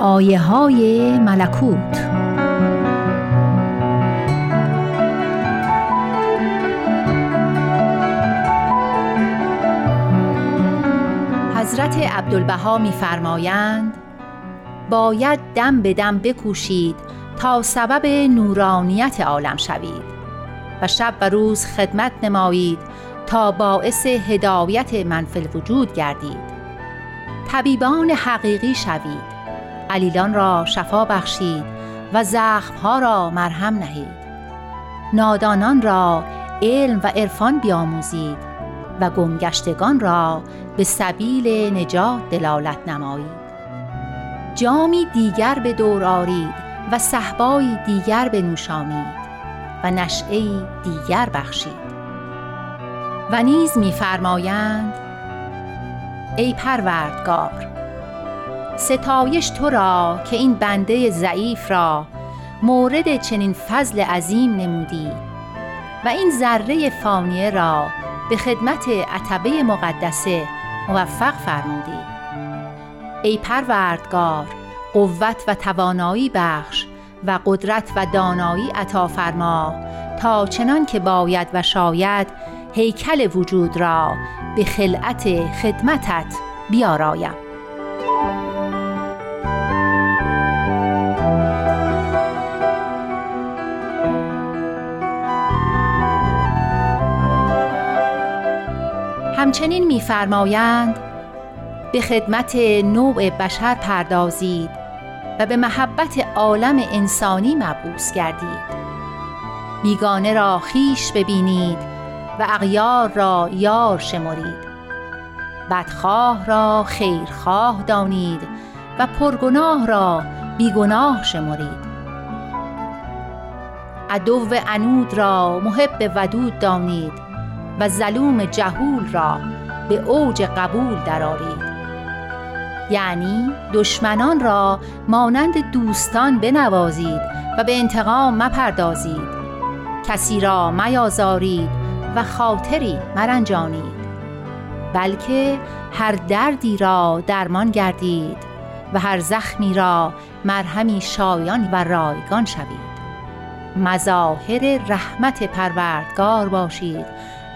آیه های ملکوت. حضرت عبدالبها میفرمایند باید دم به دم بکوشید تا سبب نورانیت عالم شوید و شب و روز خدمت نمایید تا باعث هدایت منفل وجود گردید. طبیبان حقیقی شوید. علیلان را شفا بخشید و زخمها را مرهم نهید. نادانان را علم و عرفان بیاموزید و گمگشتگان را به سبیل نجات دلالت نمایید. جامی دیگر به دور آرید و صحبایی دیگر بنوشانید و نشعه دیگر بخشید. و نیز میفرمایند ای پروردگار ستایش تو را که این بنده ضعیف را مورد چنین فضل عظیم نمودی و این ذره فانیه را به خدمت عتبه مقدسه موفق فرمودی. ای پروردگار قوت و توانایی بخش و قدرت و دانایی عطا فرما تا چنان که باید و شاید هیکل وجود را به خلعت خدمتت بیارایم. همچنین میفرمایند به خدمت نوع بشر پردازید و به محبت عالم انسانی مبعوث گردید. بیگانه را خیش ببینید و اغیار را یار شمرید. بدخواه را خیرخواه دانید و پرگناه را بیگناه شمرید. عدو عنود را محب ودود دانید و ظلوم جهول را به اوج قبول درآرید. یعنی دشمنان را مانند دوستان بنوازید و به انتقام مپردازید. کسی را میازارید و خاطری مرنجانید بلکه هر دردی را درمان گردید و هر زخمی را مرهمی شایان و رایگان شوید. مظاهر رحمت پروردگار باشید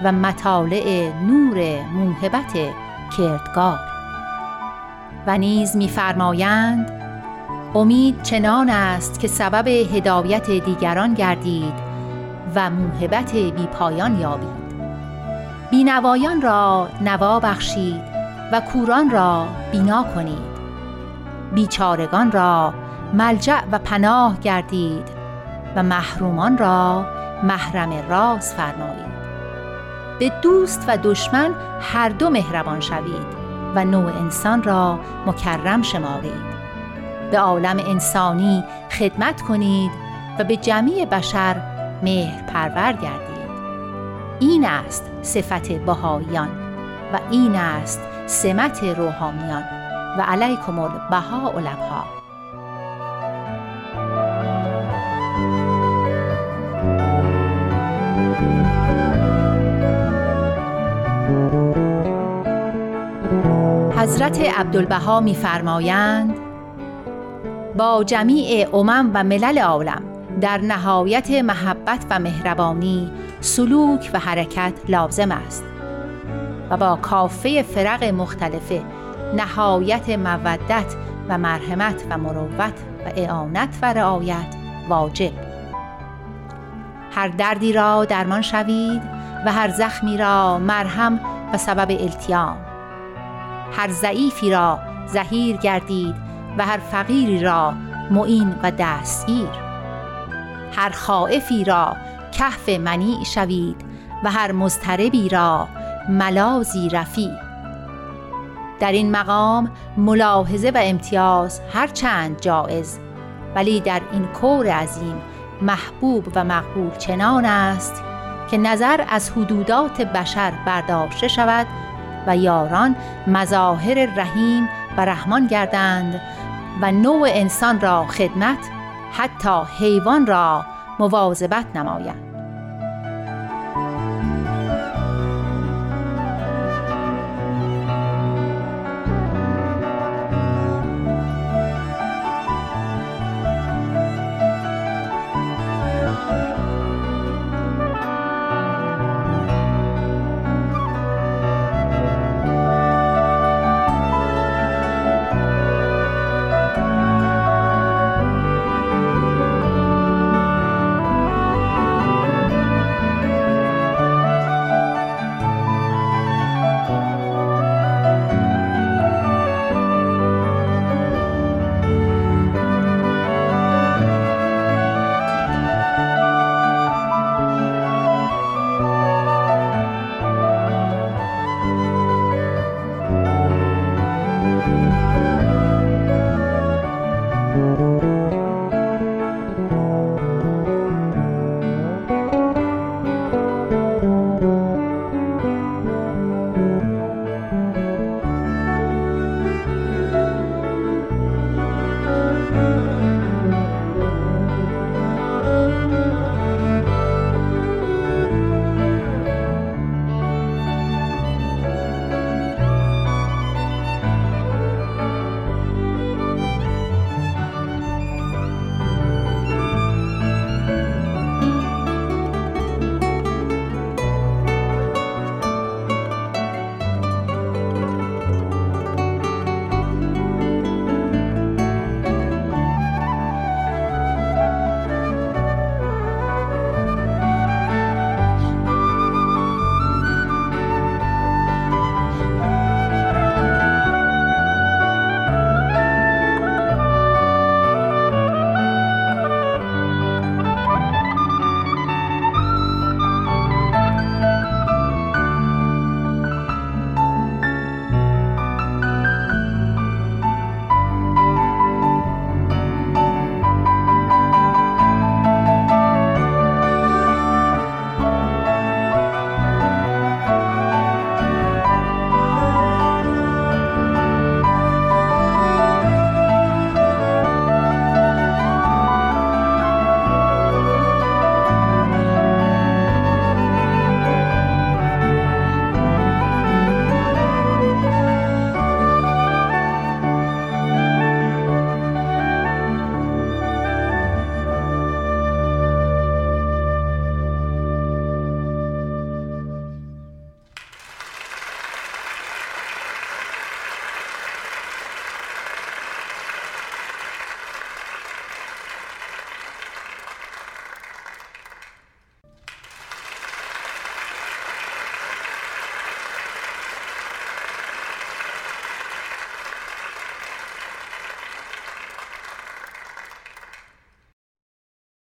و مطالع نور موهبت کردگار. و نیز میفرمایند امید چنان است که سبب هدایت دیگران گردید و موهبت بیپایان یابید بینوایان را نوا بخشید و کوران را بینا کنید. بیچارگان را ملجع و پناه گردید و محرومان را محرم راز فرمایید. به دوست و دشمن هر دو مهربان شوید و نوع انسان را مکرم شمارید. به عالم انسانی خدمت کنید و به جمعی بشر مهر پرور گردید. این است صفت بهاییان و این است سمت روحانیان و علیکم البها الابها حضرت عبدالبها میفرمایند با جمیع امم و ملل عالم در نهایت محبت و مهربانی سلوک و حرکت لازم است. و با کافه فرق مختلفه نهایت مودت و مرحمت و مروت و اعانت و رعایت واجب. هر دردی را درمان شوید و هر زخمی را مرهم و سبب التیام. هر ضعیفی را زهیر گردید و هر فقیری را معین و دستگیر. هر خائفی را کهف منیع شوید و هر مضطربی را ملازی رفی در این مقام ملاحظه و امتیاز هرچند جایز ولی در این کور عظیم محبوب و مقبول چنان است که نظر از حدودات بشر برداشته شود و یاران مظاهر رحیم و رحمان گردند و نوع انسان را خدمت حتی حیوان را مواظبت نمایند